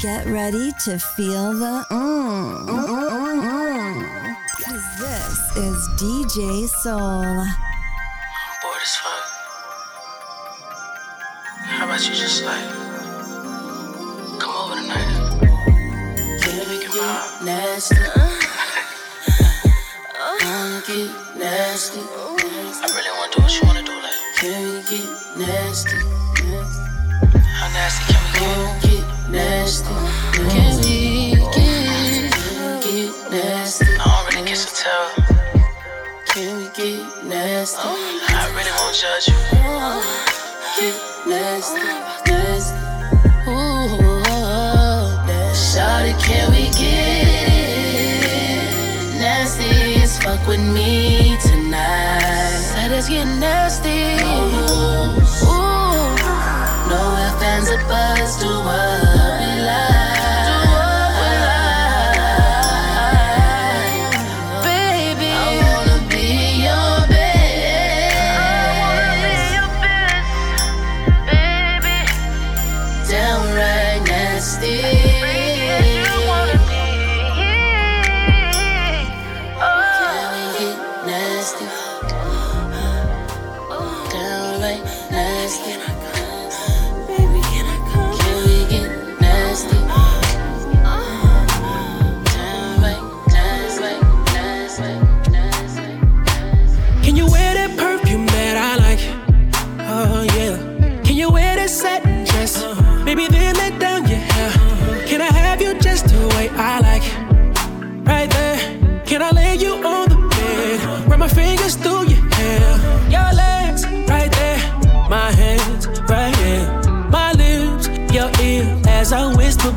Get ready to feel the mm. mm, mm, mm. Cause this is DJ Soul. I'm bored as fuck. How about you just like come over tonight? Can we get nasty? Uh-huh. Wanna get nasty? Uh-huh. I really wanna do what you wanna do, like Can we get nasty? how nasty can we get? Nasty? Can we get? Get nasty? I don't really kiss and tell. Can we get nasty? I really won't judge you. Get nasty, nasty. Ooh. Shawty, can we get it? Nasty as fuck with me tonight. Let us get nasty.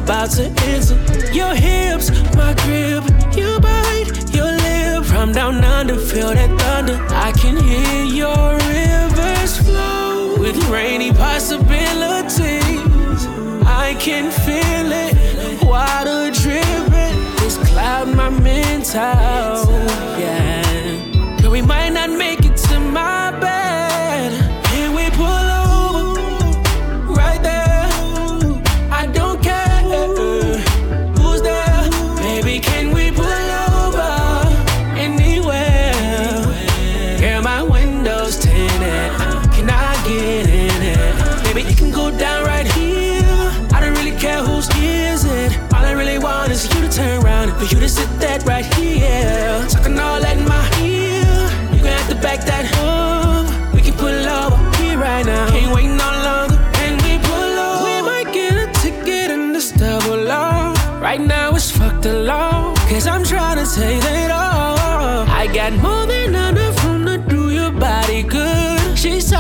About to answer. Your hips, my grip, you bite your lip. From down under, feel that thunder. I can hear your rivers flow with rainy possibilities. I can feel it, water dripping. This cloud my mental, yeah. But we might not make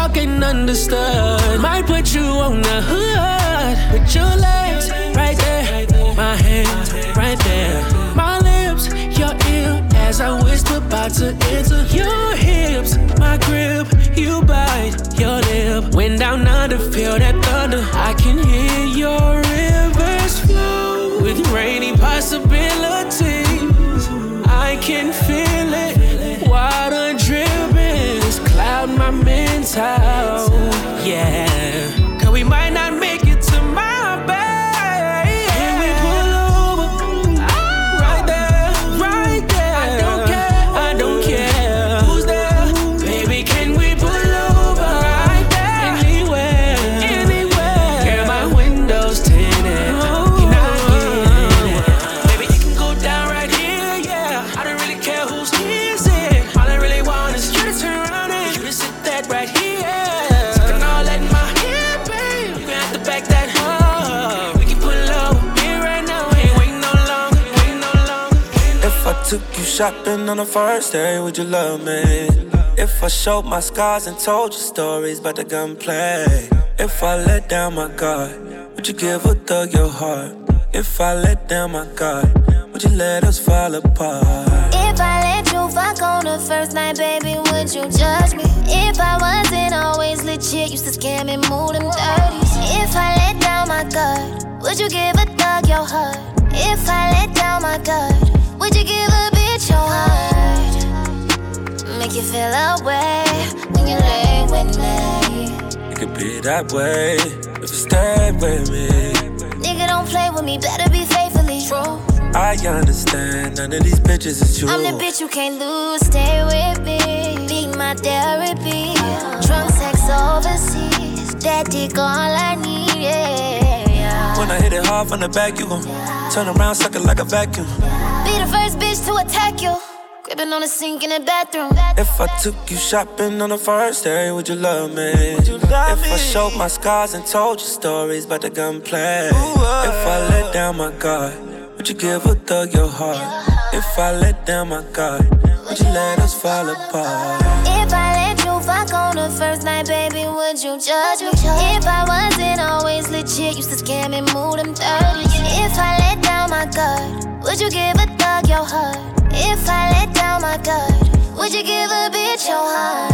talking understood. Might put you on the hood. Put your legs right there. My hands right there. My lips, your ear. As I whisper about to enter your hips. My grip, you bite your lip. When down under, feel that thunder. I can hear your rivers flow with rainy possibilities. I can feel Cloud my mental, yeah. Cause we might not shopping on the first day, would you love me? If I showed my scars and told you stories about the gunplay. If I let down my guard, would you give a thug your heart? If I let down my guard, would you let us fall apart? If I let you fuck on the first night, baby, would you judge me? If I wasn't always legit, used to scam and move them dirties. If I let down my guard, would you give a thug your heart? If I let down my guard, would you give a Make you feel away when you lay with me. It could be that way if you stay with me. Nigga, don't don't play with me, better be faithfully true. I understand, none of these bitches is true. I'm the bitch you can't lose, stay with me. Be my therapy. Drunk sex overseas, that dick all I need, yeah. When I hit it hard from the back, you gon' turn around, suck it like a vacuum. To attack you. Gripping on the sink in the bathroom. If I took you shopping on the first day, would you love me? you if I showed my scars and told you stories about the gunplay. if I let down my guard, would you give a thug your heart? If I let down my guard, would you let us fall apart? If I on the first night, baby, would you judge me? If I wasn't always legit, used to scam and move them dirty. If I let down my guard, would you give a thug your heart? If I let down my guard, would you give a bitch your heart?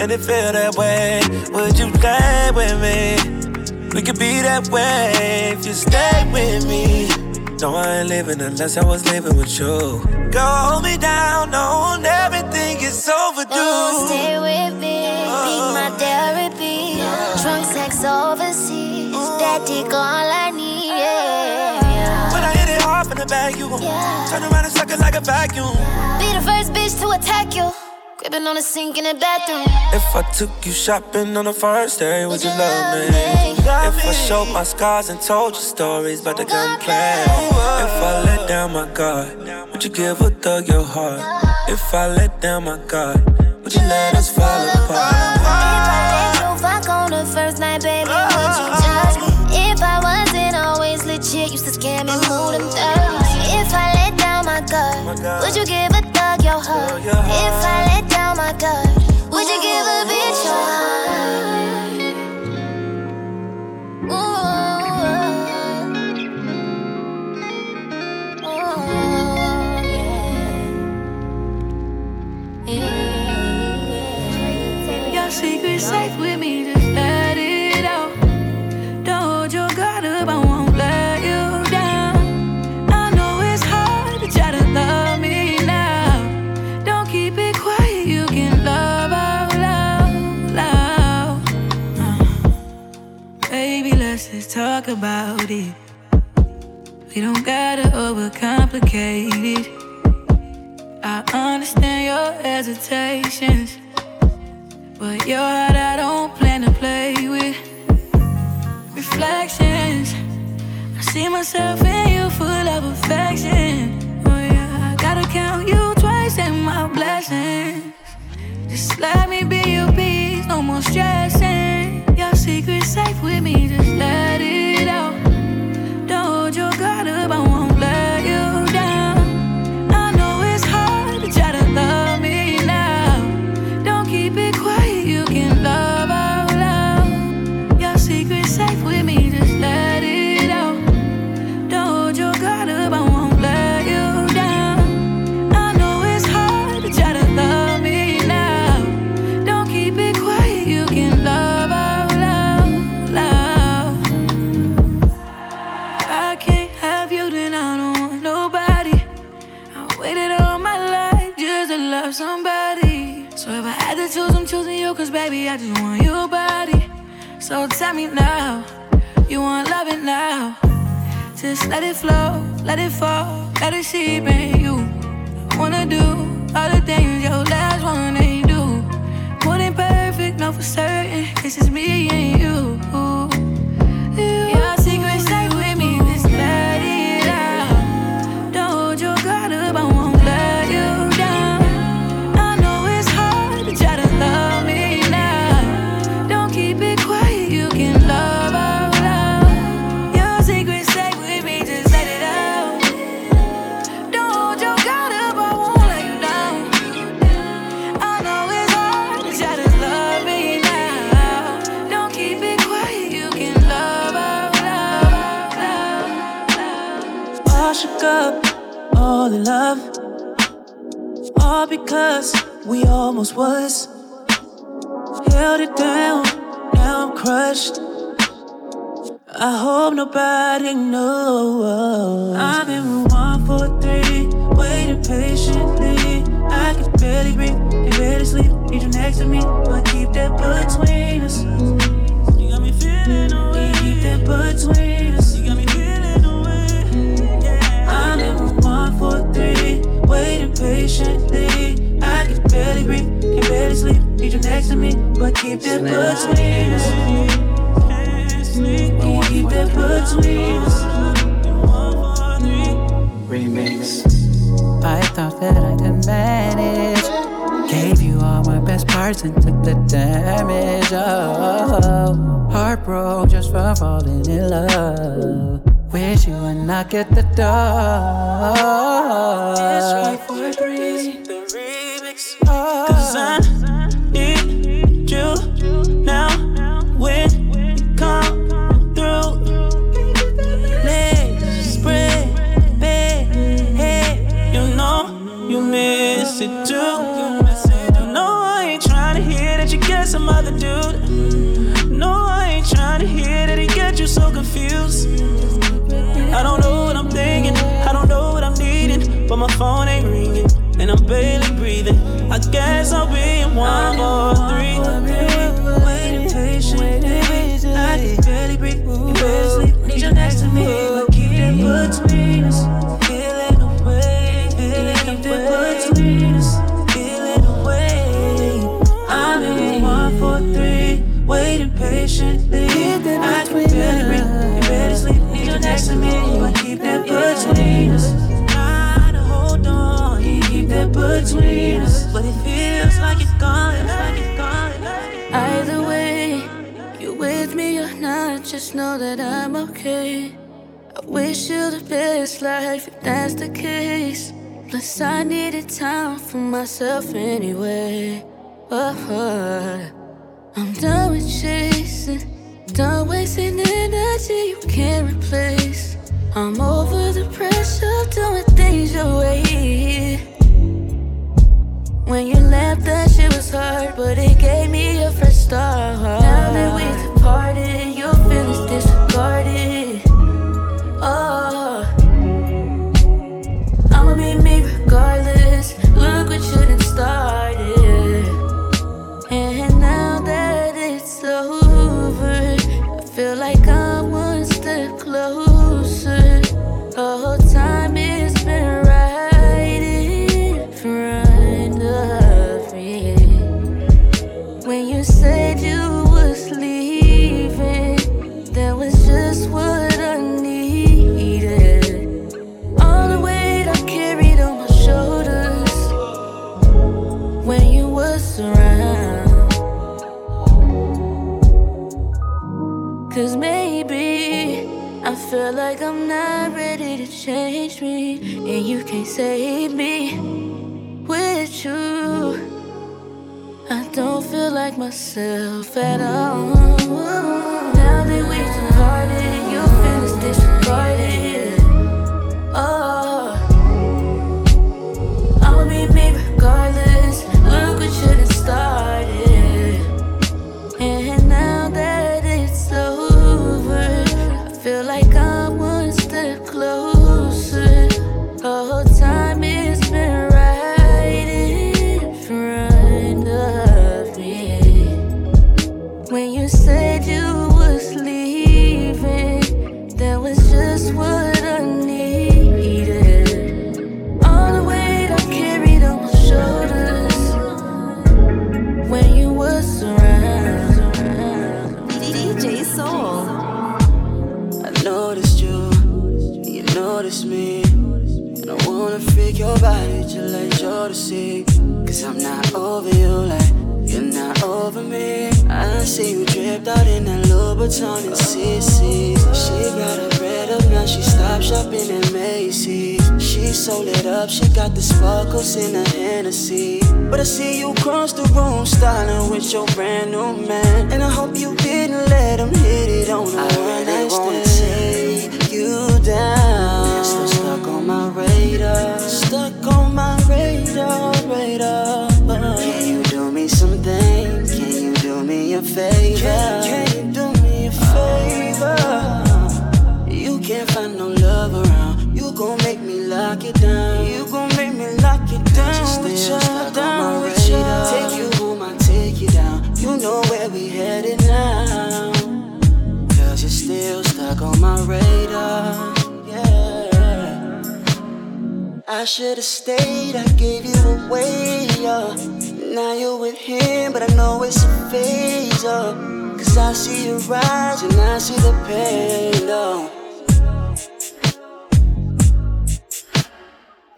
And if it feel that way, would you stay with me? We could be that way if you stay with me. No, I ain't living unless I was living with you. Go hold me down, on everything is overdue. Oh, stay with me, be my uh-huh. therapy. Drunk sex overseas, uh-huh. that dick all I need, yeah. Uh-huh. When I hit it hard in the back, you Yeah. turn around and suck it like a vacuum. Be the first bitch to attack you. Gripping on the sink in the bathroom. If I took you shopping on the first day, would you you love me? me? If I showed my scars and told you stories about the gunplay. If I let down my guard, would you give a thug your heart? If I let down my guard, would you let us fall apart? If I let you fuck on the first night, baby, would you judge me? If I wasn't always legit, used to scam and move them dirty. If I let down my guard, would you give a thug your heart? If I let down my guard, would you give a bitch your heart? Yeah. Your secret safe with about it. We don't gotta overcomplicate it. I understand your hesitations. But your heart I don't plan to play with. Reflections. I see myself in you full of affection. Oh yeah, I gotta count you twice in my blessings. Just let me be your peace, no more stressing. Your secret safe with me, just let it I just want your body. So tell me now, you want love it now. Just let it flow, let it fall, let it seep in you. I wanna do all the things your last one ain't do. More than perfect, no for certain, this is me and you. Shook up, all in love. All because we almost was. Held it down, now I'm crushed. I hope nobody knows. I'm in room 143, waiting patiently. I can barely breathe, can barely sleep. Need you next to me, but keep that between us. You got me feeling away. Keep that between us. Patiently. I can barely breathe, can barely sleep. Need you next to me, but keep that between us. Keep that between us. Remix. I thought that I could manage. Gave you all my best parts and took the damage. Oh, heart broke just from falling in love. Wish you would knock at the door. It's right for a three. Cause I I guess I'll be in one more three. Waiting patiently, I can barely breathe, can barely sleep. Need you next to me, but keep it between us. Feeling away, keep it between us. Feeling away. I'm in one, four, three, waiting patiently. I can barely breathe, can barely sleep. Need you next to me, but keep that between us. Try to hold on, keep that between us. But it know that I'm okay. I wish you the best life if that's the case. Plus, I needed time for myself anyway. Oh, I'm done with chasing, done wasting energy you can't replace. I'm over the pressure doing things your way. When you left, that shit was hard, but it gave me a fresh start. Now that we departed, your feelings disregarded. Oh, I'ma be me regardless. Look what you done started. Ready change me, and you can't save me with you. I don't feel like myself at all. Now that we departed, your feelings disregarded. Oh, I'ma be me regardless. Look what you done started. See you dripped out in that Louboutin and CC. She got her bread up, now she stopped shopping at Macy's. She so lit up, she got the sparkles in her Hennessy. But I see you cross the room, styling with your brand new man. And I hope you didn't let him hit it on the I one really night wanna. Take you down. Still stuck on my radar. Stuck on my radar, radar. Can, you do me a favor? You can't find no love around. You gon' make me lock it down. You gon' make me lock it down. Just. Take you home, I take you down. You know where we headed you're still stuck on my radar. Yeah. I should've stayed, I gave you away. Yeah. Now you're with him, but I know it's a phase, uh. Cause I see you rise and I see the pain, though.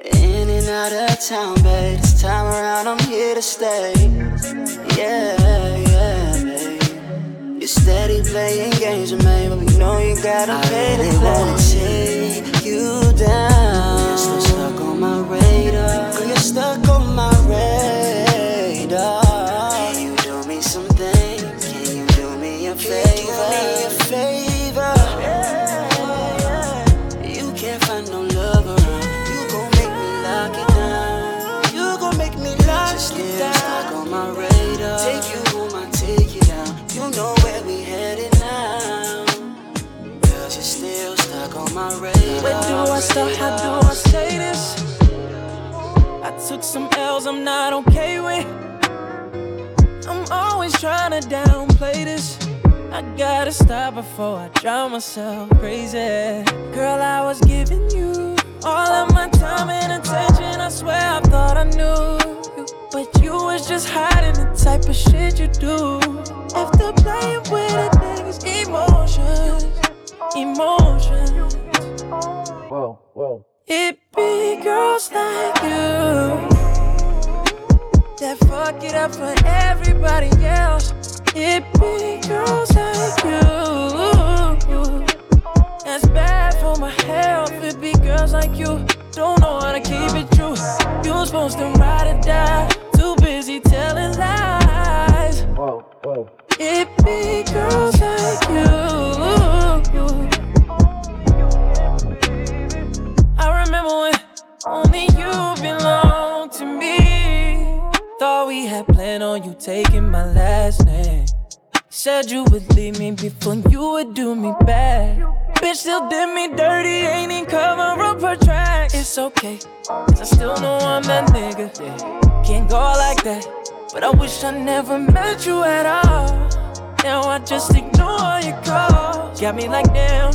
In and out of town, babe. This time around, I'm here to stay. Yeah, yeah, babe. You're steady playing games with me, but we know you gotta I pay really to play. wanna take you down. You're still stuck on my radar. Girl, you're stuck on my radar. My radar. Where do I start? How do I say this? I took some L's I'm not okay with. I'm always trying to downplay this. I gotta stop before I drive myself crazy. Girl, I was giving you all of my time and attention. I swear I thought I knew you, but you was just hiding the type of shit you do. After playing with a nigga's emotions, emotions. Whoa, whoa. It be girls like you that fuck it up for everybody else. It be girls like you that's bad for my health. It be girls like you don't know how to keep it true. You're supposed to ride or die, too busy telling lies. Whoa, whoa. It be girls like you. When only you belong to me. Thought we had planned on you taking my last name. Said you would leave me before you would do me bad. Bitch still did me dirty, ain't even cover up her tracks. It's okay, cause I still know I'm that nigga. Can't go like that, but I wish I never met you at all. Now I just ignore your calls. Got me like damn,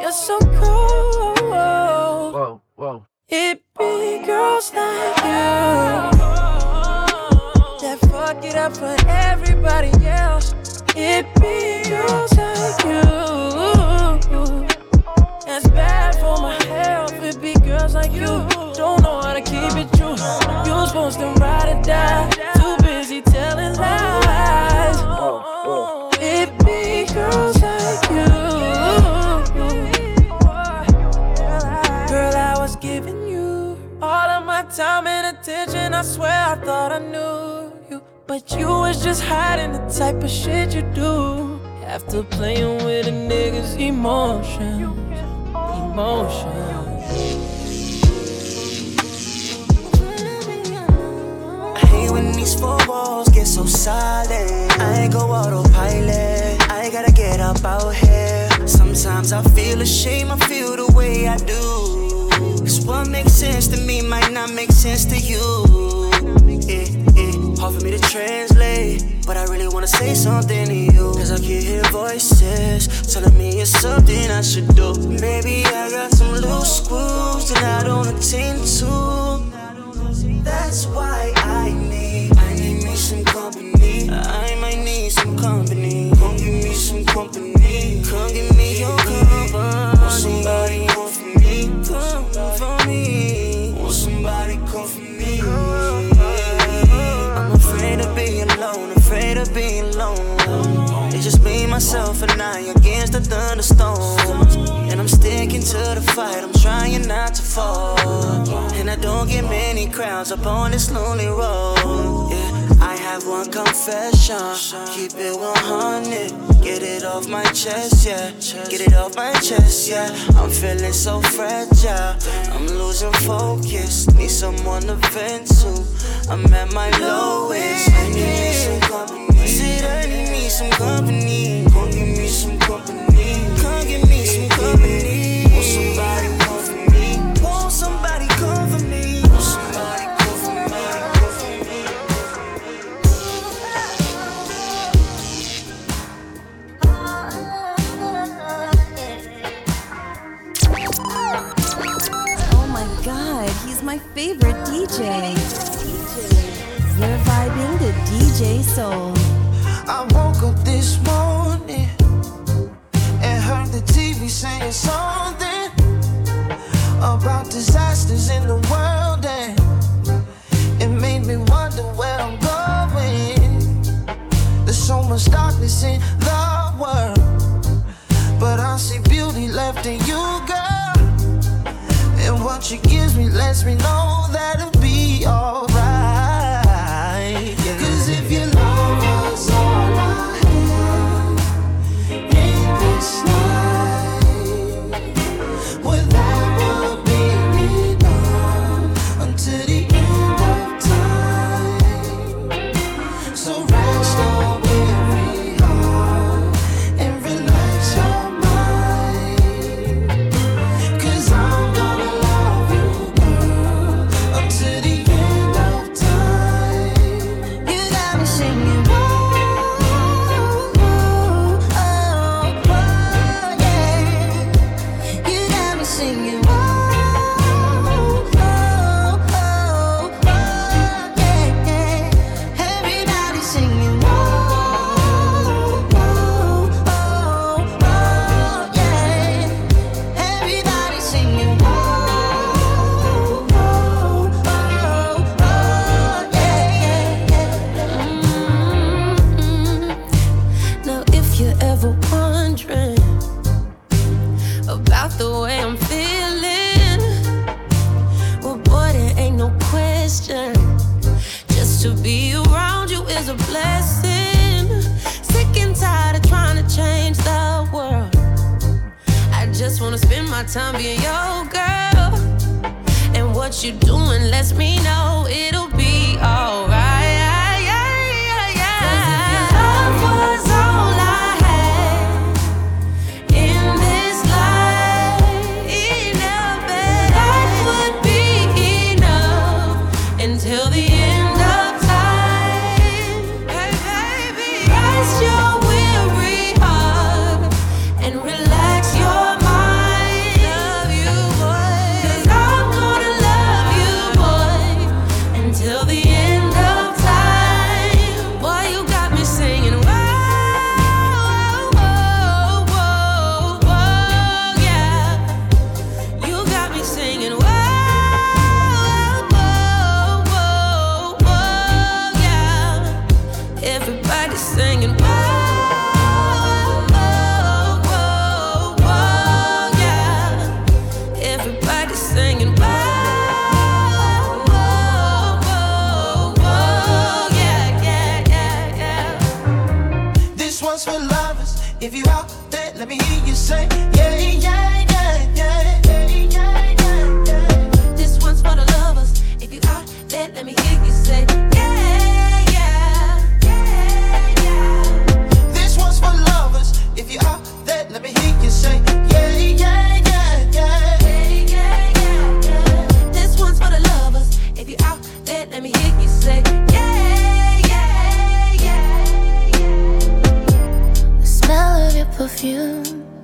you're so cold. Whoa, whoa. It be girls like you that fuck it up for everybody else. It be girls like you that's bad for my health. It be girls like you don't know how to keep it true. You supposed to ride or die, too busy telling lies. It my time and attention. I swear I thought I knew you, but you was just hiding the type of shit you do. After playing with a nigga's emotions, emotions. I hate when these four walls get so silent. I ain't go autopilot. I gotta get up out here. Sometimes I feel ashamed, I feel the way I do. Cause what makes sense to me might not make sense to you. Yeah, yeah. Hard for me to translate, but I really wanna say something to you. Cause I can hear voices telling me it's something I should do. Maybe I got some loose screws that I don't attend to. That's why I need, I need me some company. I might need some company. Come give me some company. Myself, and I against the thunderstorms. And I'm sticking to the fight. I'm trying not to fall. And I don't get many crowds up on this lonely road. Yeah, I have one confession. Keep it 100. Get it off my chest, yeah. Get it off my chest, yeah. I'm feeling so fragile. I'm losing focus. Need someone to vent to. I'm at my lowest. I need some company some company. Come give me some company. Come give me some company. Somebody me? Somebody me? Somebody me? Me. Oh my god, he's my favorite DJ. You're vibing to DJ Soul. the world. But I see beauty left in you, girl. And what she gives me lets me know that'll be all. perfume.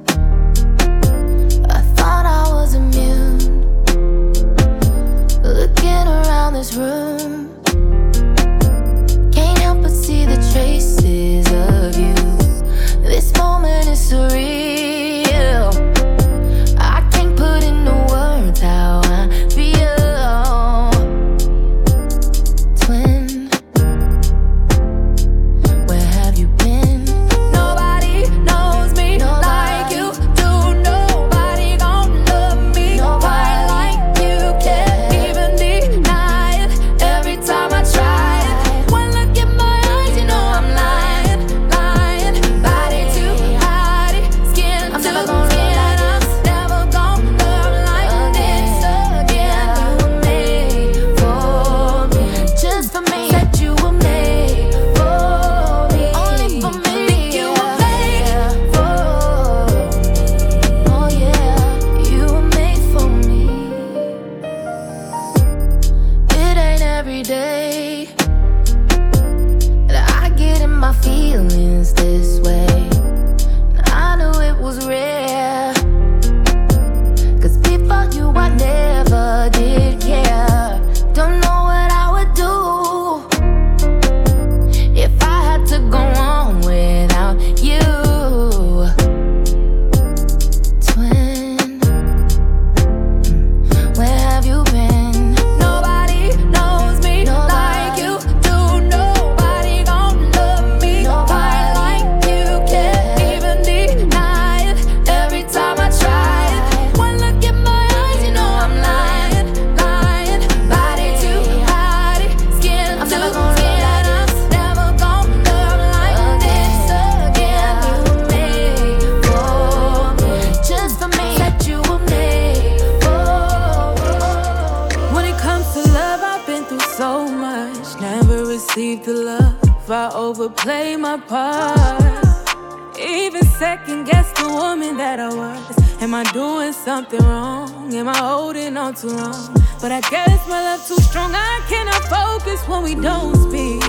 My love too strong. I cannot focus when we don't speak.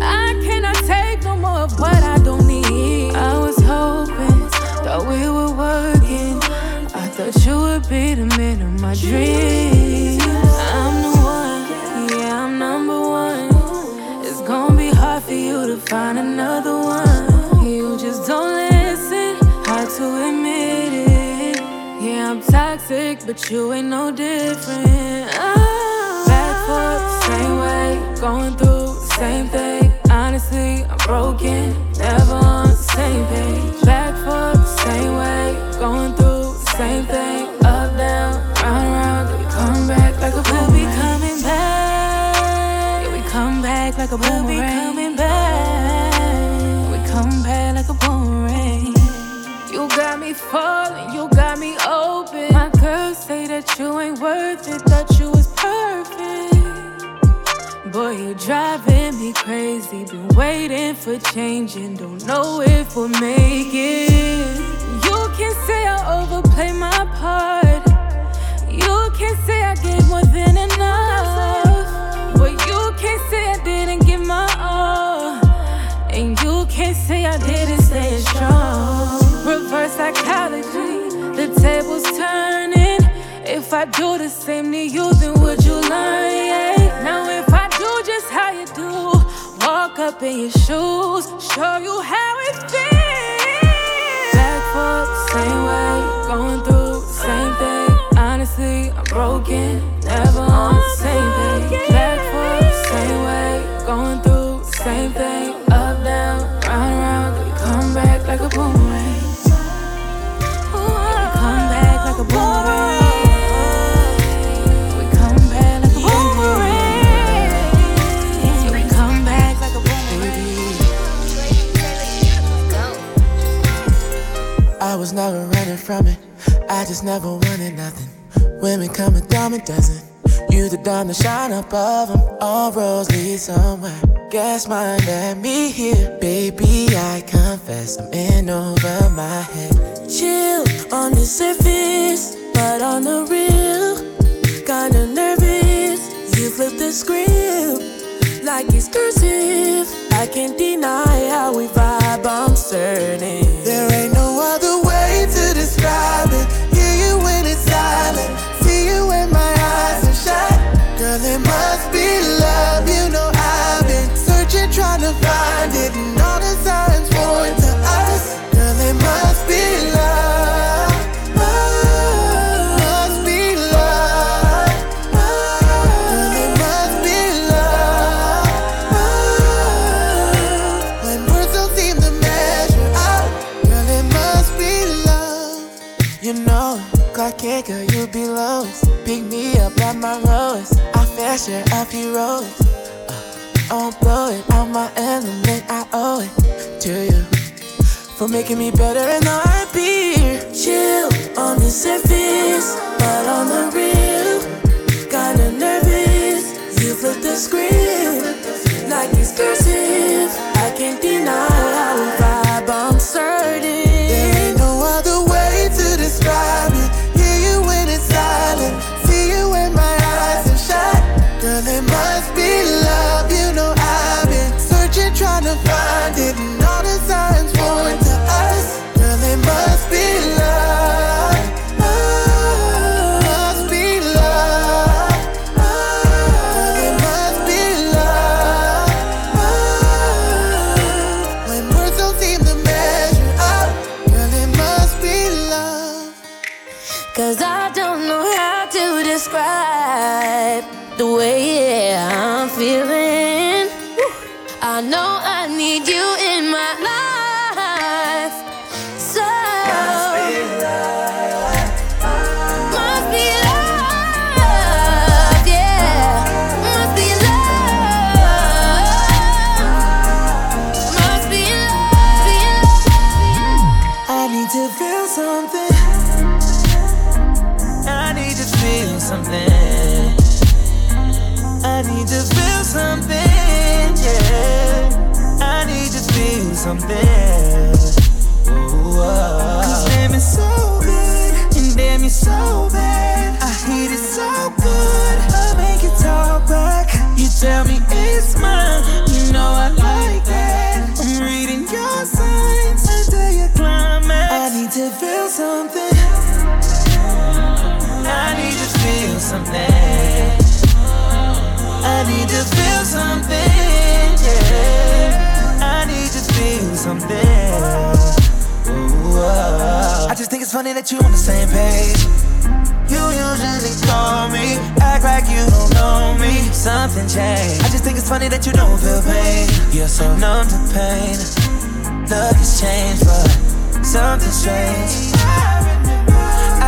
I cannot take no more of what I don't need. I was hoping, thought we were working. I thought you would be the man of my dreams. I'm the one, yeah, I'm number one. It's gonna be hard for you to find another one. You just don't listen, hard to I'm toxic, but you ain't no different. Oh, back foot, same way, going through the same thing. Honestly, I'm broken, never on the same page. Back foot, same way, going through the same thing. Up, down, round, round, then we come back like a boomerang. We'll be coming back. Yeah, we come back like a boomerang. We'll be coming back. We come back like a boomerang. You got me falling, you me open. My girls say that you ain't worth it, that you was perfect. Boy, you driving me crazy. Been waiting for change and don't know if we'll make it. You can say I overplay my part. You can say I gave more than enough. But you can't say I didn't give my all. And you can't say I didn't stay strong. Reverse psychology, tables turning. If I do the same to you, then would you learn? Yeah. Now if I do just how you do, walk up in your shoes, show you how it feels. Back for the same way, going through same thing. Honestly, I'm broken, never on the same page. Never running from it. I just never wanted nothing. Women come a dime a dozen. You the dime to shine above them. All roads lead somewhere. Guess mine led me here. Baby, I confess I'm in over my head. Chill on the surface, but on the real. Kinda nervous. You flip the script like it's cursive. I can't deny how we vibe, I'm certain. All the signs us. Girl, it must be love. Must be love. Girl, it must be love. When words don't seem to measure up, girl, it must be love. You know, Clark Kent, girl, you be. Pick me up at my rose. I fair share of heroes. Blow it out my element. I owe it to you for making me better and now I be here. Chill on the surface, but on the real, kinda nervous. You flip the script like it's cursive. I can't deny I need to feel something, yeah. I need to feel something. Ooh, oh. Cause damn, it's so good, and damn, you're so bad. I hate it so good. I make it talk back. You tell me it's mine. something, yeah. I need you to feel something. Ooh, oh. I just think it's funny that you on the same page. You usually call me, act like you don't know me. Something changed. I just think it's funny that you don't feel pain. You're so numb to pain. Love has changed, but something strange.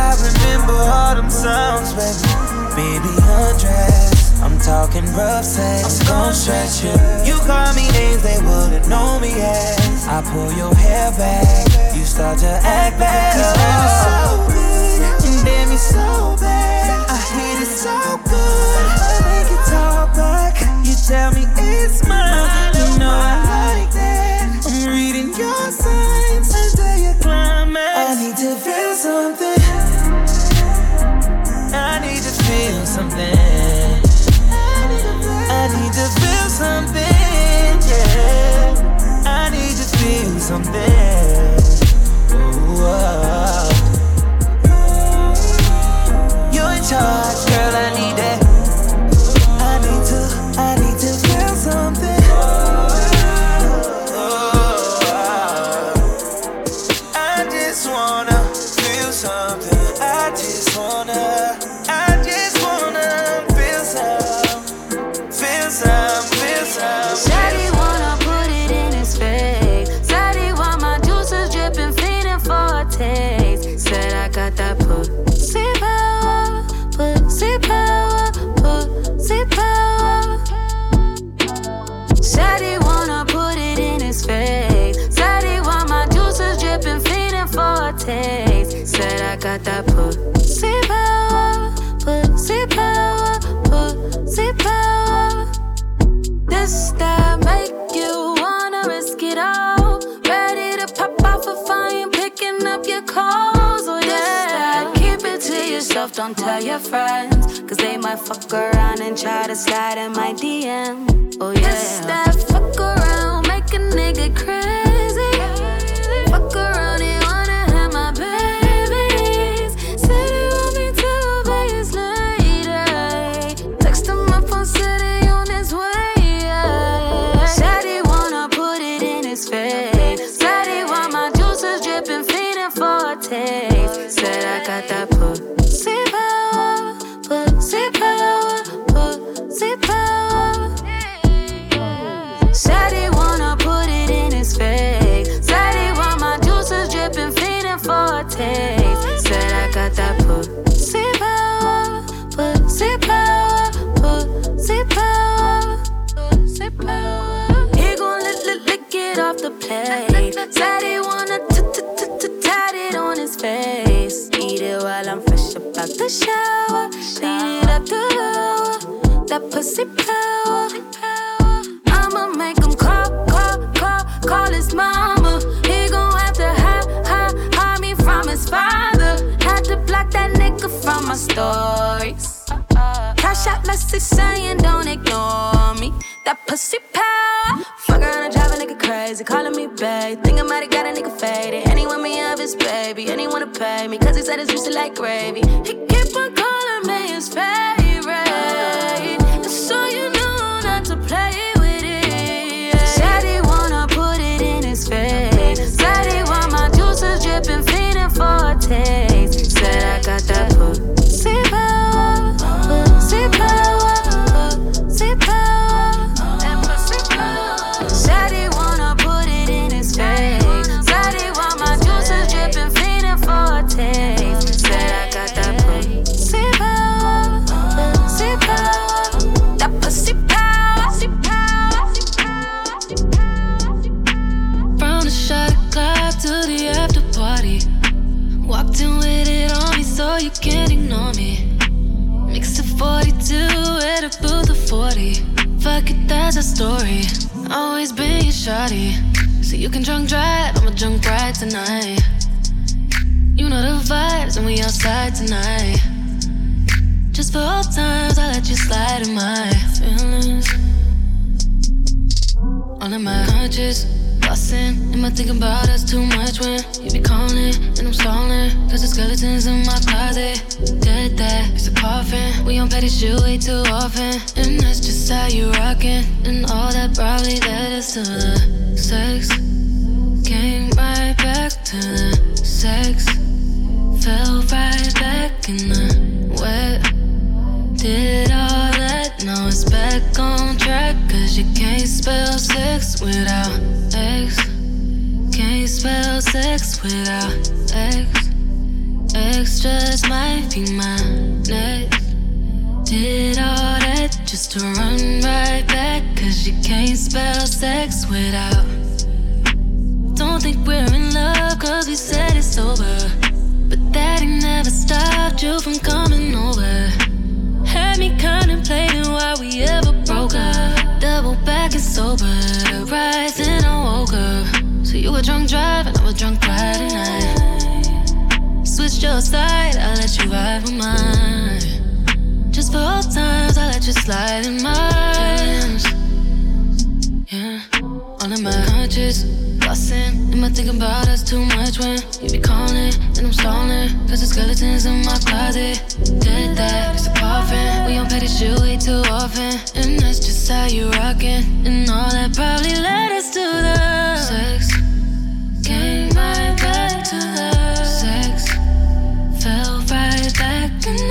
I remember all them sounds, baby. Baby, undressed. I'm talking rough sex. I'm gon' stretch you. You call me names they wouldn't know me as. I pull your hair back. You start to act bad. You damn me so good. You damn me so bad. I hate it so good. Make it talk back. You tell me it's mine. You know I like that. I'm reading your signs until you climax. I need to feel something. I need to feel something. something, yeah. I need to feel something. Ooh, oh. You're in charge. don't tell your friends. Cause they might fuck around and try to slide in my DM. Oh yeah. Just that fuck around, make a nigga cry. You can drunk drive, I'm a drunk ride tonight. You know the vibes, and we outside tonight. Just for old times, I let you slide in my feelings. All in my conscience, bustin'. Am I thinking about us too much when you be calling and I'm stalling? Cause the skeletons in my closet, dead that it's a coffin. We on petty shit way too often, and that's just how you rockin'. And all that probably led us to the sex. Came right back to the sex. Fell right back in the wet. Did all that, now it's back on track. Cause you can't spell sex without X. Can't spell sex without X. X just might be my next. Did all that just to run right back. Cause you can't spell sex without. Think we're in love cause we said it's over. But that ain't never stopped you from coming over. Had me contemplating why we ever broke up. Double back and sober, and I woke up. So you were drunk driving, I was drunk riding. I switched your side, I let you ride with mine. Just for old times, I let you slide in mine. Yeah, all in my conscious. Bustin', am I thinking about us too much when you be calling and I'm stalling? Cause the skeletons in my closet. Dead that, it's a coffin. We on petty shit way too often. And that's just how you rockin'. And all that probably led us to the sex. Came right back to the sex. Fell right back in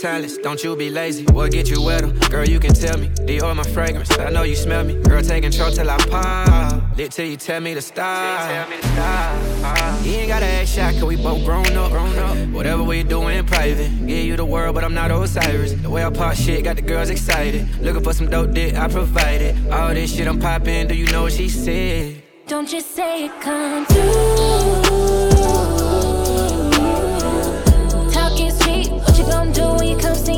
talents. Don't you be lazy. What get you wetter? Girl, you can tell me. Dior my fragrance. I know you smell me. Girl, take control till I pop. Lit till you tell me to stop. You ain't gotta act shy, cause we both grown up. Grown up. Whatever we do in private. Give you the world, but I'm not Osiris. The way I pop shit got the girls excited. Looking for some dope dick, I provide it. All this shit I'm popping, do you know what she said? Don't you say it, come through. You come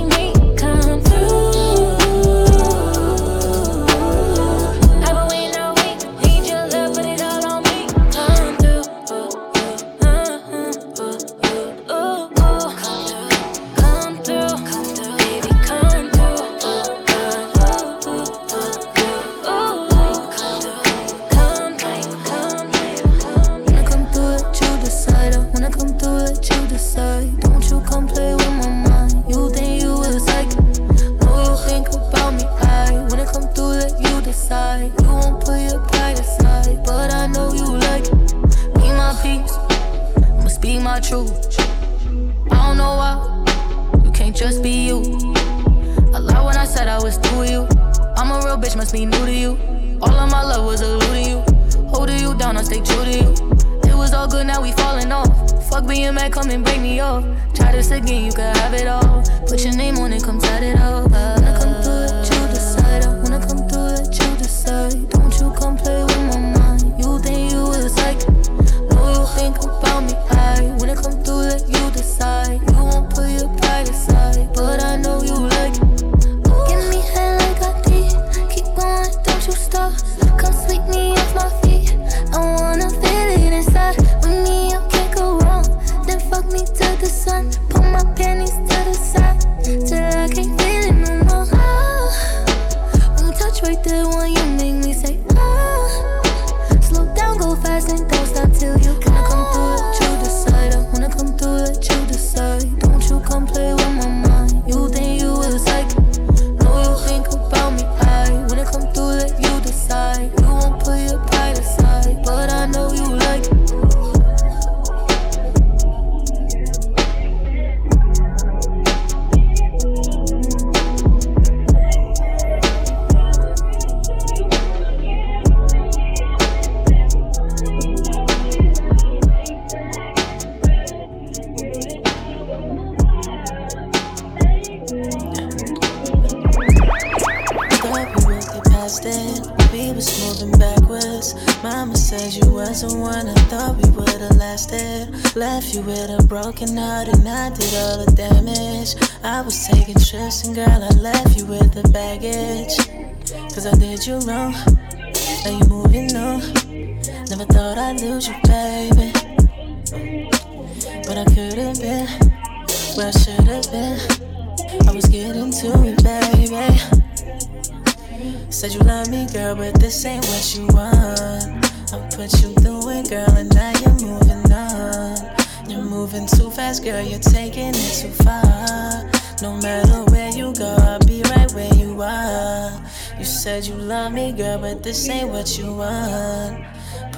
said wasn't one. I thought we would've lasted. Left you with a broken heart, and I did all the damage. I was taking trips, and girl, I left you with the baggage. Cause I did you wrong. Now you moving on. Never thought I'd lose you, baby. But I could've been where I should've been. I was getting to it, baby. Said you love me, girl, but this ain't what you want. I put you through it, girl, and now you're moving on. You're moving too fast, girl, you're taking it too far. No matter where you go, I'll be right where you are. You said you love me, girl, but this ain't what you want.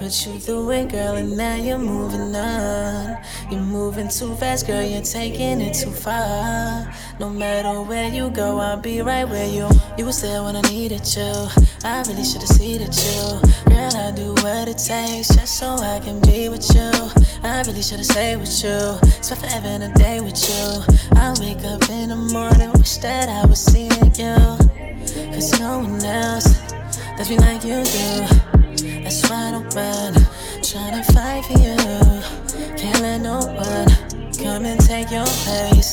Put you through it, girl, and now you're moving on. You're moving too fast, girl, you're taking it too far. No matter where you go, I'll be right where you. You was there when I needed you. I really should've seated you. Girl, I do what it takes just so I can be with you. I really should've stayed with you. Spent forever in a day with you. I wake up in the morning, wish that I was seeing you. Cause no one else does me like you do. That's why I don't run, tryna fight for you. Can't let no one come and take your place.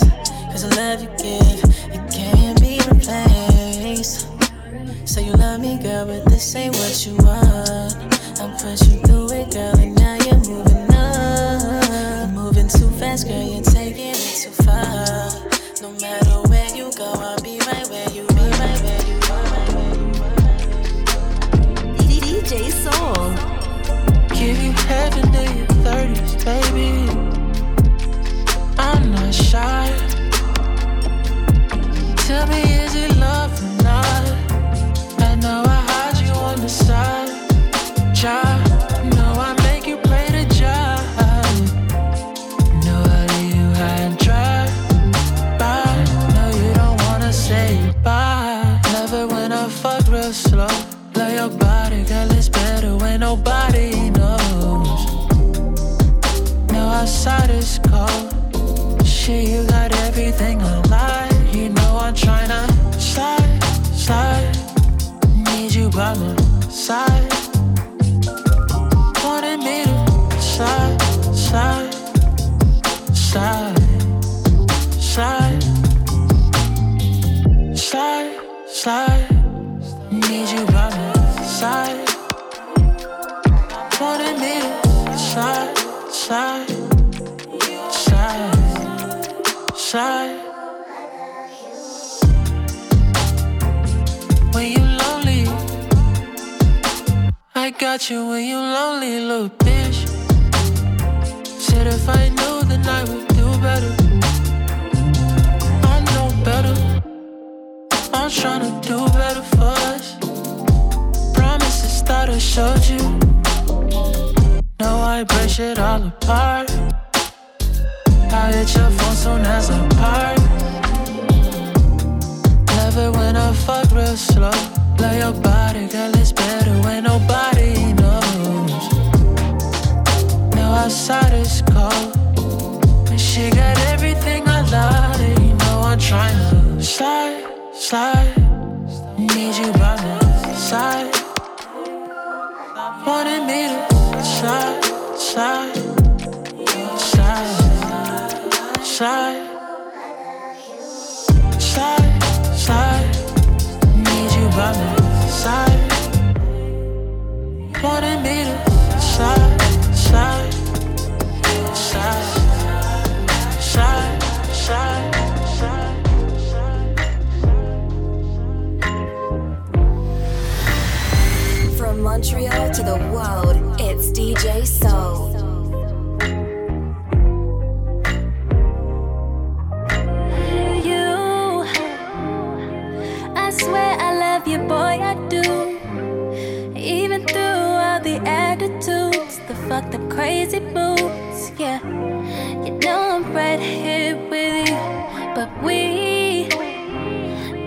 Cause the love you give, it can't be replaced. So you love me, girl, but this ain't what you want. I put you through it, girl, and now you're moving on. You're moving too fast, girl, you're taking it too far. No matter where you go, I'll be right where heaven in your 30s, baby. I'm not shy. Tell me, Shit, you got everything I like. You know I'm tryna slide, slide. Need you by my got you when you lonely, little bitch. Said if I knew, then I would do better. I know better. I'm trying to do better for us. Promises that I showed you. Now I break it all apart. I hit your phone soon as I park. Never when I fuck real slow. Love your body, girl, it's better when nobody outside is cold. And she got everything I love, and you know I'm trying to slide, slide. Need you by my side. Wanted me to slide, slide, slide, slide. Slide, slide, need you by my side. Wanted me to slide, slide. From Montreal to the world, it's DJ Soul. You, I swear I love you, boy, I do. Even through all the attitudes, the fucked up crazy moods, yeah. You know I'm right here with you, but we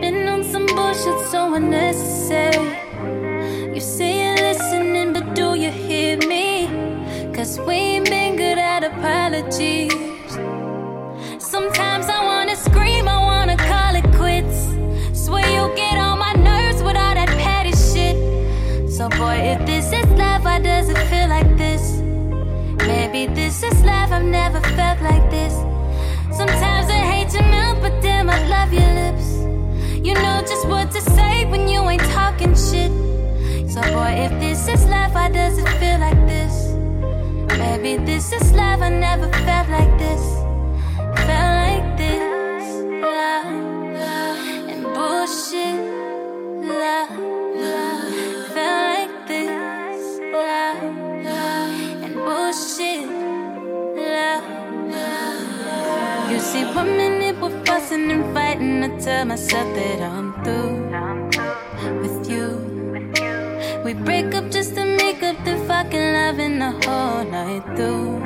been on some bullshit so unnecessary. You say you're listening, but do you hear me? Cause we ain't been good at apologies. Sometimes I wanna scream, I wanna call it quits. Swear you get on my nerves with all that petty shit. So, boy, if this is love, why does it feel? This is love, I've never felt like this. Sometimes I hate your mouth, but damn, I love your lips. You know just what to say when you ain't talking shit. So, boy, if this is love, why does it feel like this? Maybe this is love, I never felt like this. Fussing and fighting. I tell myself that I'm through with you. We break up just to make up the fucking loving the whole night through.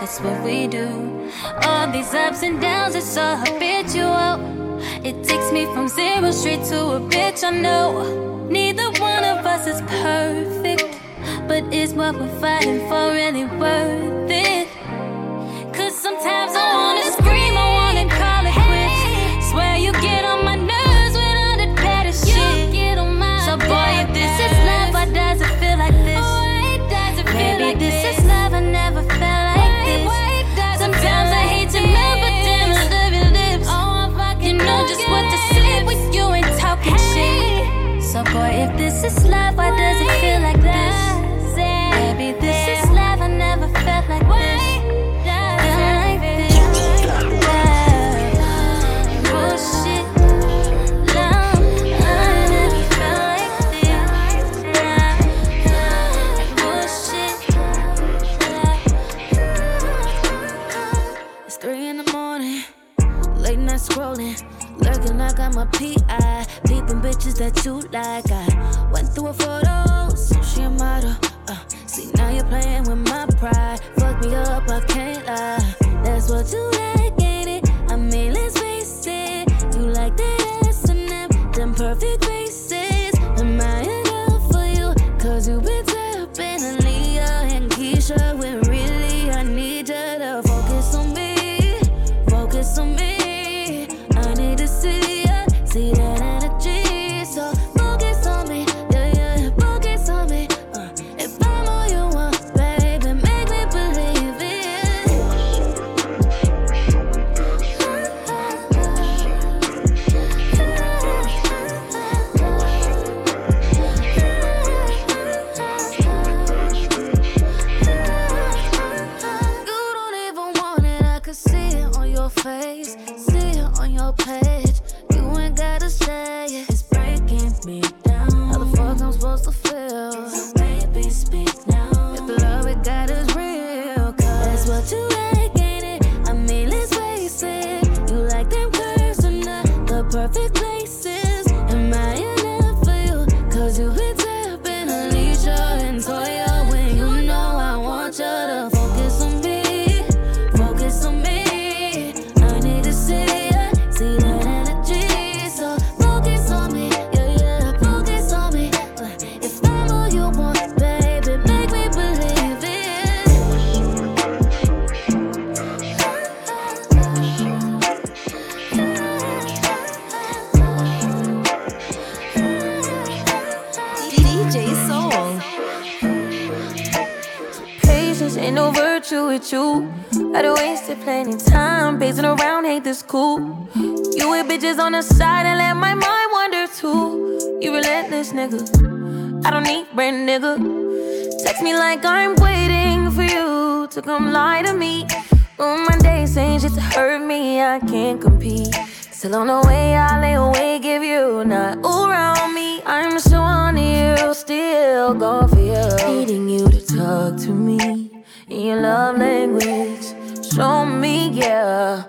That's what we do. All these ups and downs, it's so habitual. It takes me from zero straight to a bitch, I know. Neither one of us is perfect, but is what we're fighting for really worth it? Cause sometimes I wanna scream, lurking like I'm a PI, peeping bitches that you like. I went through her photos, she a model. Uh, see now you're playing with my pride, fuck me up, I can't lie. That's what you Text me like I'm waiting for you to come lie to me. On my days saying shit to hurt me, I can't compete. Still on the way, I lay awake if you not around me. I'm so on you, still going for you. Needing you to talk to me in your love language. Show me, yeah,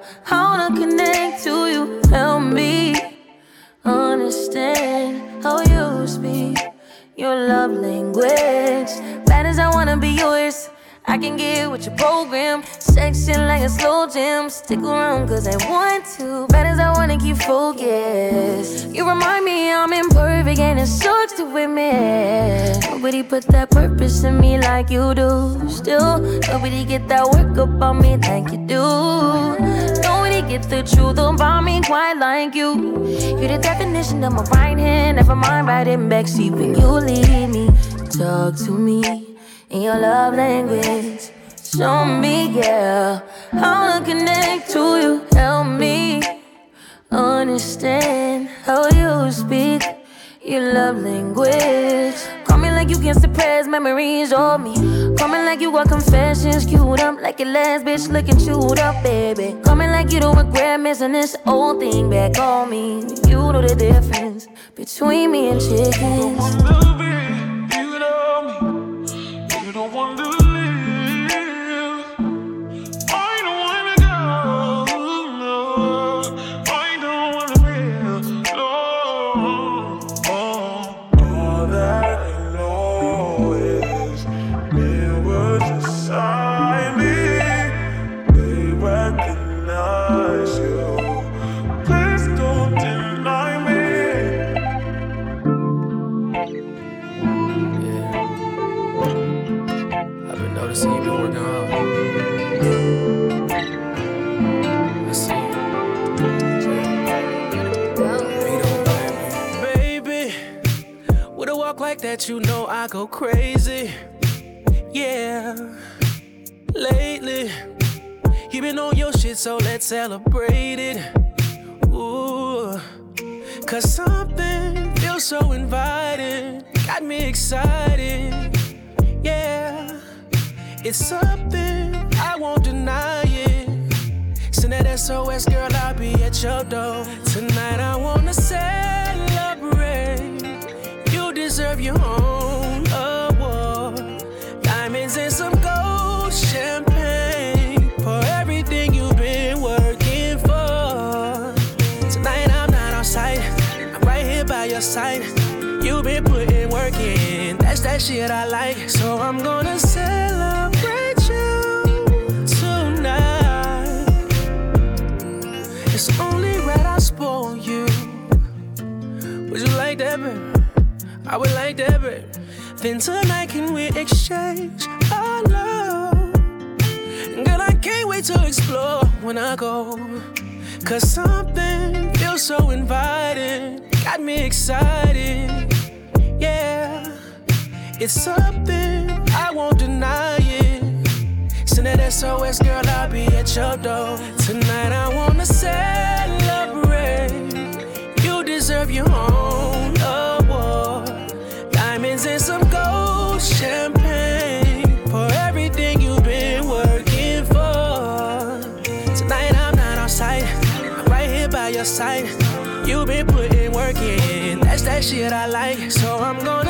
I can get with your program. Section like a slow jam. Stick around cause I want to. Bad as I wanna keep focused. You remind me I'm imperfect and it sucks to admit. Nobody put that purpose in me like you do. Still, nobody get that work up on me like you do. Nobody get the truth about me quite like you. You're the definition of my right hand. Never mind riding backseat when you leave me. Talk to me in your love language. Show me, yeah, how to connect to you. Help me understand how you speak your love language. Call me like you can suppress memories of me. Call me like you got confessions queued up, like your last bitch looking chewed up, baby. Call me like you don't regret missing this old thing back on me. You know the difference between me and chickens. That, you know I go crazy. Yeah, lately you been on your shit, so let's celebrate it. Ooh, cause something feels so inviting, got me excited. Yeah, it's something I won't deny it. Send that SOS, girl, I'll be at your door. Tonight I wanna celebrate deserve your own award. Diamonds and some gold champagne for everything you've been working for. Tonight I'm not outside, I'm right here by your side. You've been putting work in, that's that shit I like. So I'm gonna I would like that, baby. Then tonight can we exchange our love? Girl, I can't wait to explore when I go. Cause something feels so inviting, got me excited. Yeah, it's something I won't deny it. Send that SOS, girl, I'll be at your door. Tonight I wanna celebrate. You deserve your own champagne for everything you've been working for. Tonight I'm not outside, I'm right here by your side. You've been putting work in, that's that shit I like. So I'm gonna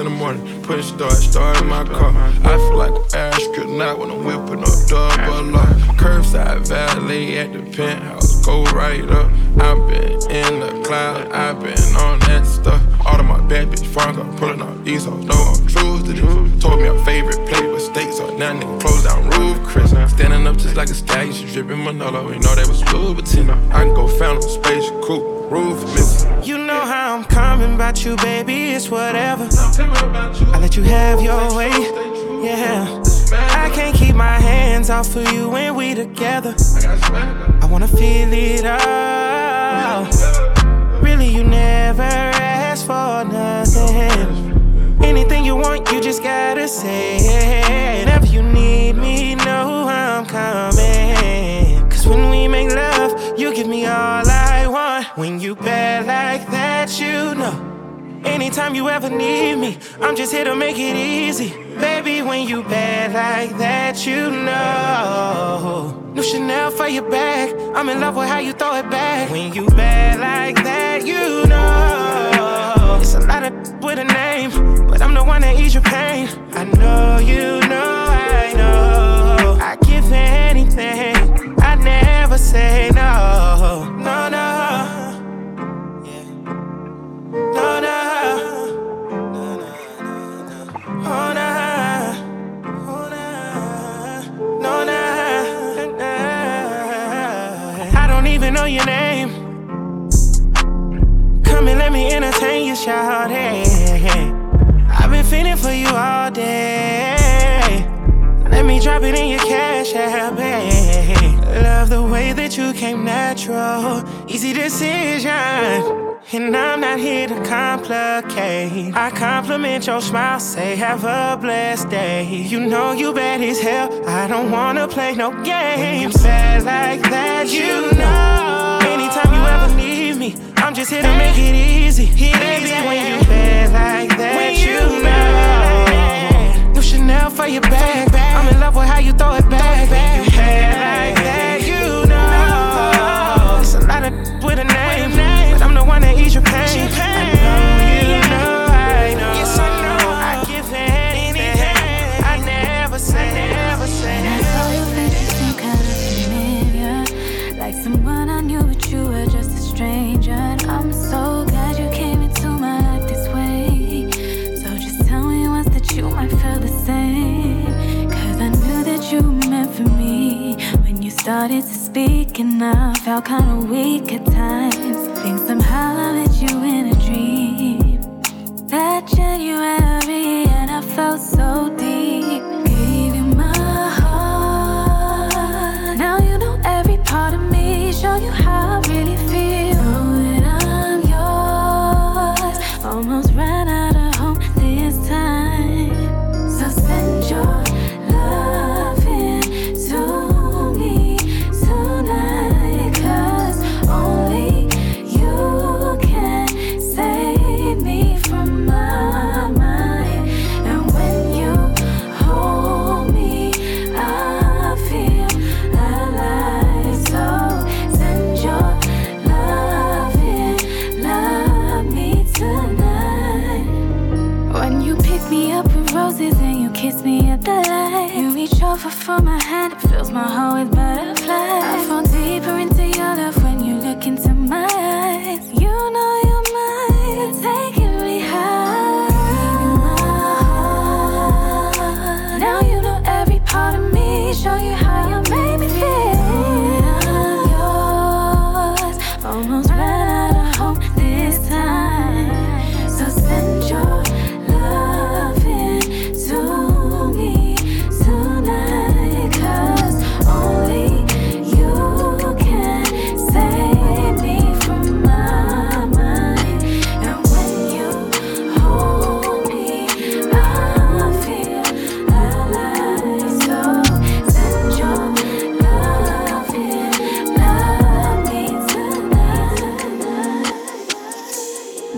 in the morning, push start, start in my car. I feel like an astronaut when I'm whipping up double up. Curbside valet at the penthouse, go right up. I've been in the cloud, I've been on that stuff. All of my bad bitch front, I'm pulling out these hoes. Know I'm true to this. Told me our favorite play with steaks, so now nigga close down roof, Chris. Standing up just like a she dripping Manolo. You know that was Louboutin. I can go found a space coupe, roof missing. You know how I'm coming about you, baby. It's whatever. I let you have your way. Yeah. I can't keep my hands off of you when we together. I wanna feel it all. Really, you never asked for nothing. Anything you want, you just gotta say. Whenever you need me, know I'm coming. Cause when we make love, you give me all I. When you bad like that, you know. Anytime you ever need me, I'm just here to make it easy. Baby, when you bad like that, you know. New Chanel for your bag. I'm in love with how you throw it back. When you bad like that, you know. It's a lot of with a name, but I'm the one that ease your pain. I know you know, I know. I give anything. I never say no. No, no. Oh, nah. Oh, nah. No, nah. Nah. I don't even know your name. Come and let me entertain you, shout I've been feeling for you all day. Let me drop it in your cash app, babe. Love the way that you came natural. Easy decision. And I'm not here to complicate. I compliment your smile, say have a blessed day. You know you bad as hell. I don't wanna play no games. Bad like that, you know. Anytime you ever need me, I'm just here to make it easy. Baby, when you bad like that, you know. New Chanel for your bag. I'm in love with how felt kinda weak at times.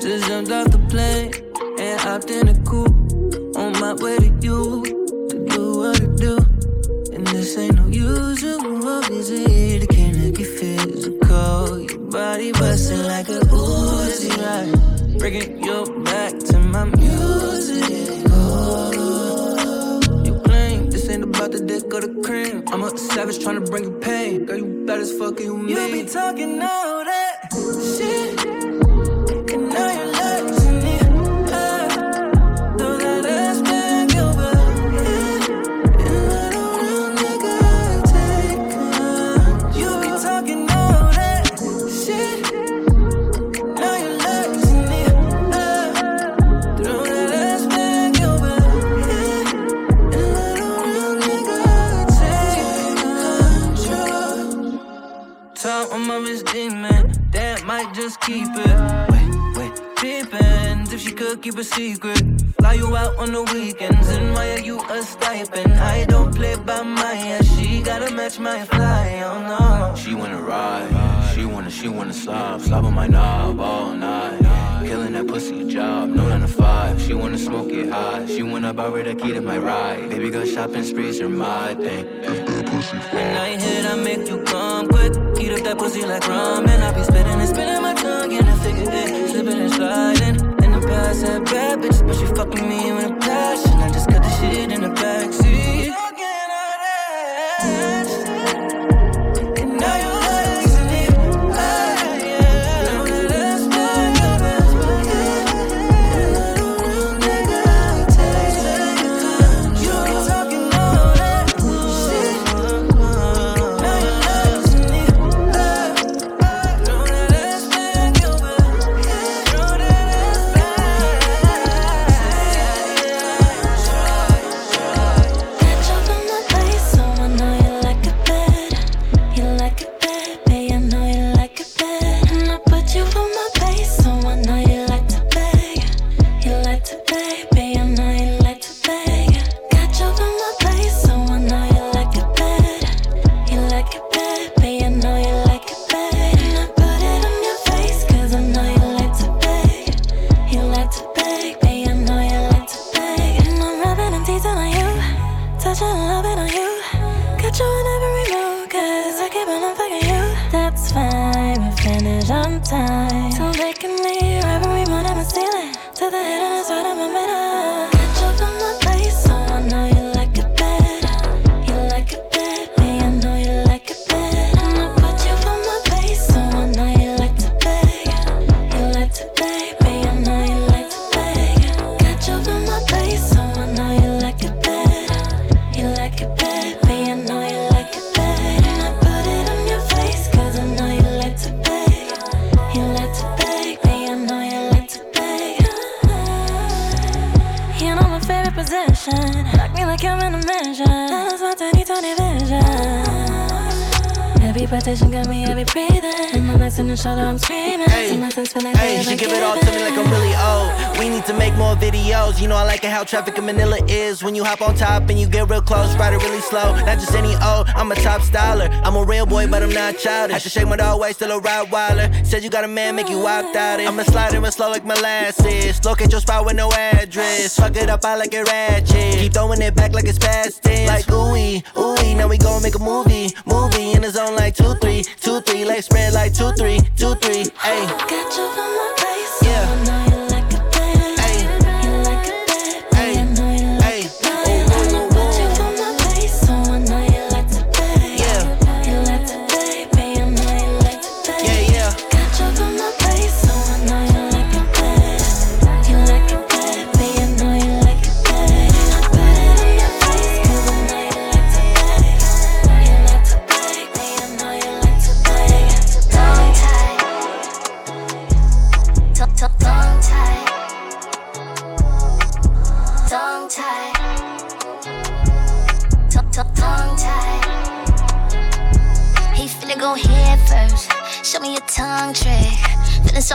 Just jumped off the plane and hopped in a coupe. On my way to you to do what I do. And this ain't no usual visit. It can't look it physical. Your body busting like a Uzi, like breaking your back to my music. Oh, you claim this ain't about the dick or the cream. I'm a savage trying to bring you pain. Girl, you bad as fuck, you mean. You be talking all that shit. Peeping if she could keep a secret. Fly you out on the weekends and wire you a stipend. I don't play by my ass, she gotta match my fly. Oh no. She wanna ride, she wanna, she wanna slob, slob on my knob all night. Killing that pussy job, no nine to five. She wanna smoke it high, she wanna borrow the key to my ride. Baby girl shopping sprees are my thing. When I hit, I make you come quick. Eat up that pussy like rum, and I be spitting and spitting Had bad bitches, but she fucking me with a passion. I just cut the shit in the backseat. Is. When you hop on top and you get real close, ride it really slow. Not just any old, I'm a top styler. I'm a real boy, but I'm not childish. Had to shake my dog way, still a ride wilder. Said you got a man, make you walk out it. I'ma slide in real slow like molasses. Look at your spot with no address. Fuck it up, I like it ratchet. Keep throwing it back like it's past tense. Like ooey, ooey. Now we gon' make a movie, movie in the zone like two, three, two, three. Legs spread like two, three, two, three. Ayy. Got you from my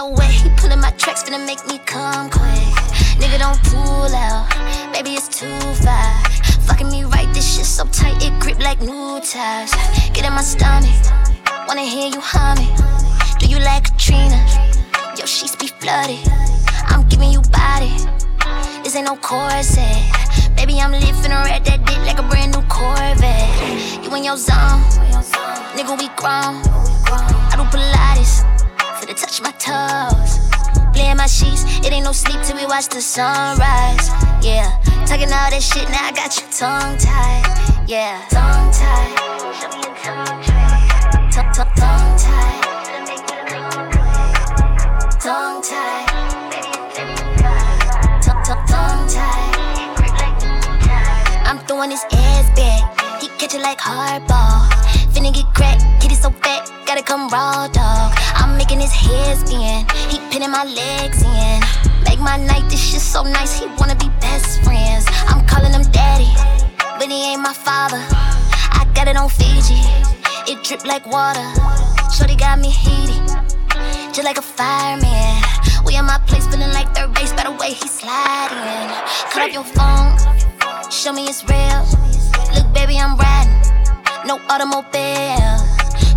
So he pulling my tracks, finna make me come quick. Nigga, don't pull out. Baby, it's too far. Fucking me right, this shit so tight, it grip like new ties. Get in my stomach. Wanna hear you humming. Do you like Katrina? Your sheets be flooded. I'm giving you body. This ain't no corset. Baby, I'm lifting her at that dick like a brand new Corvette. You in your zone, nigga, we grown. I do Pilates, to touch my toes. Playing my sheets, it ain't no sleep till we watch the sunrise. Yeah, talking all that shit, now I got you tongue tied. Yeah, tongue tied. Show me your tongue tied. Tongue, tongue, tied. Tongue tied. I'm throwing his ass back. He catch it like hardball. Finna get cracked, kitty so fat, gotta come raw dog. I'm making his hair spin. He pinning my legs in. Make my night, this shit so nice. He wanna be best friends. I'm calling him daddy, but he ain't my father. I got it on Fiji. It drip like water. Shorty got me heated, just like a fireman. We in my place, feeling like third base by the way he sliding. Cut off your phone, show me it's real. Look, baby, I'm riding, no automobile.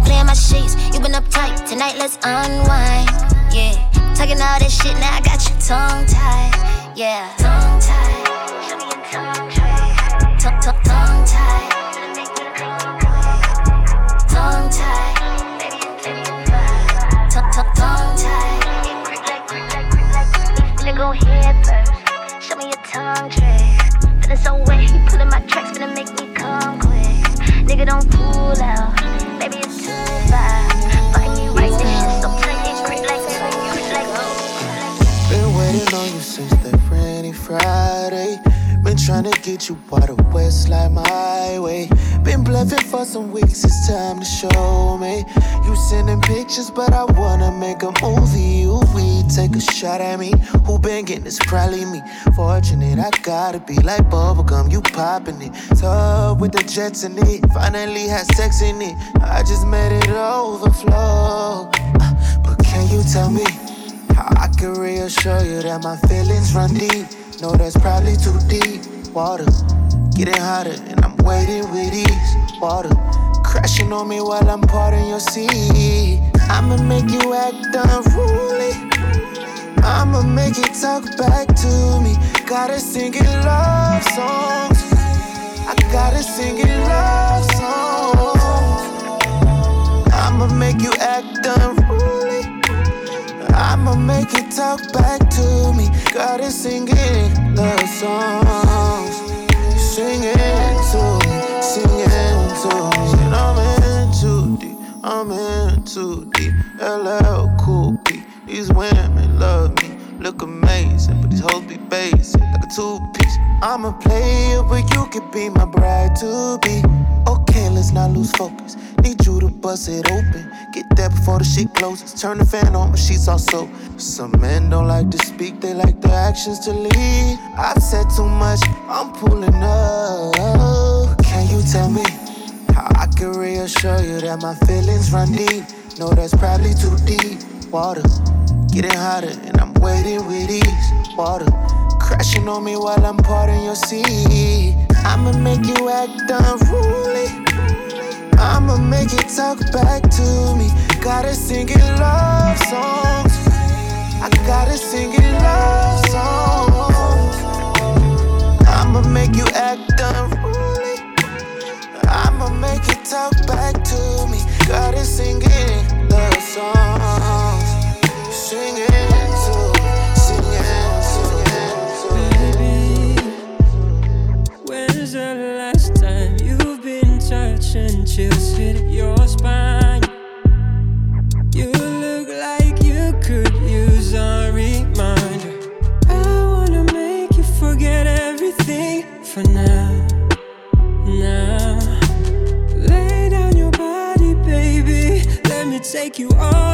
Playing my sheets, you been uptight. Tonight, let's unwind. Yeah, talking all that shit, now I got you tongue tied. Yeah, tongue tied. Show me your tongue tied. Tongue, tied. Gonna make me come. Tongue tied. Tongue, tied. Finna go head first. Show me your tongue trick. Feeling so wet, he pulling my tracks, finna make me come. Nigga, don't out. It's too far. Fucking right, this shit so grip like, grip like. Oh. Been waiting on you since that rainy Friday. Trying to get you out of West like my way. Been bluffing for some weeks, it's time to show me. You sending pictures, but I wanna make a movie. You we take a shot at me. Who been getting this? Probably me. Fortunate, I gotta be like bubblegum, you popping it. Tub with the jets in it. Finally had sex in it. I just made it overflow. Uh, But can you tell me? How I can reassure you that my feelings run deep. No, that's probably too deep. Water getting hotter, and I'm waiting with ease. Water crashing on me while I'm parting your sea. I'ma make you act unruly. I'ma make you talk back to me. Gotta sing it love songs. I gotta sing it love songs. I'ma make you act unruly. I'ma make you talk back to me. Gotta sing it, love songs. Sing it to me, sing it to me. And I'm in too deep, I'm in too deep. LL Cool B. These women love me, look amazing, but these hoes be basic, like a two piece. I'm a player, but you could be my bride to be. Okay, let's not lose focus. Need you to bust it open. Get there before the shit closes. Turn the fan on, but she's also. Some men don't like to speak, they like their actions to lead. I've said too much, I'm pulling up. Can you tell me how I can reassure you that my feelings run deep? No, that's probably too deep. Water getting hotter, and I'm waiting with ease. Water crashing on me while I'm parting your sea. I'ma make you act unruly. I'ma make you talk back to me. Gotta sing it love songs. I gotta sing it love songs. I'ma make you act unruly. I'ma make you talk back to me. Gotta sing it love songs. Take you all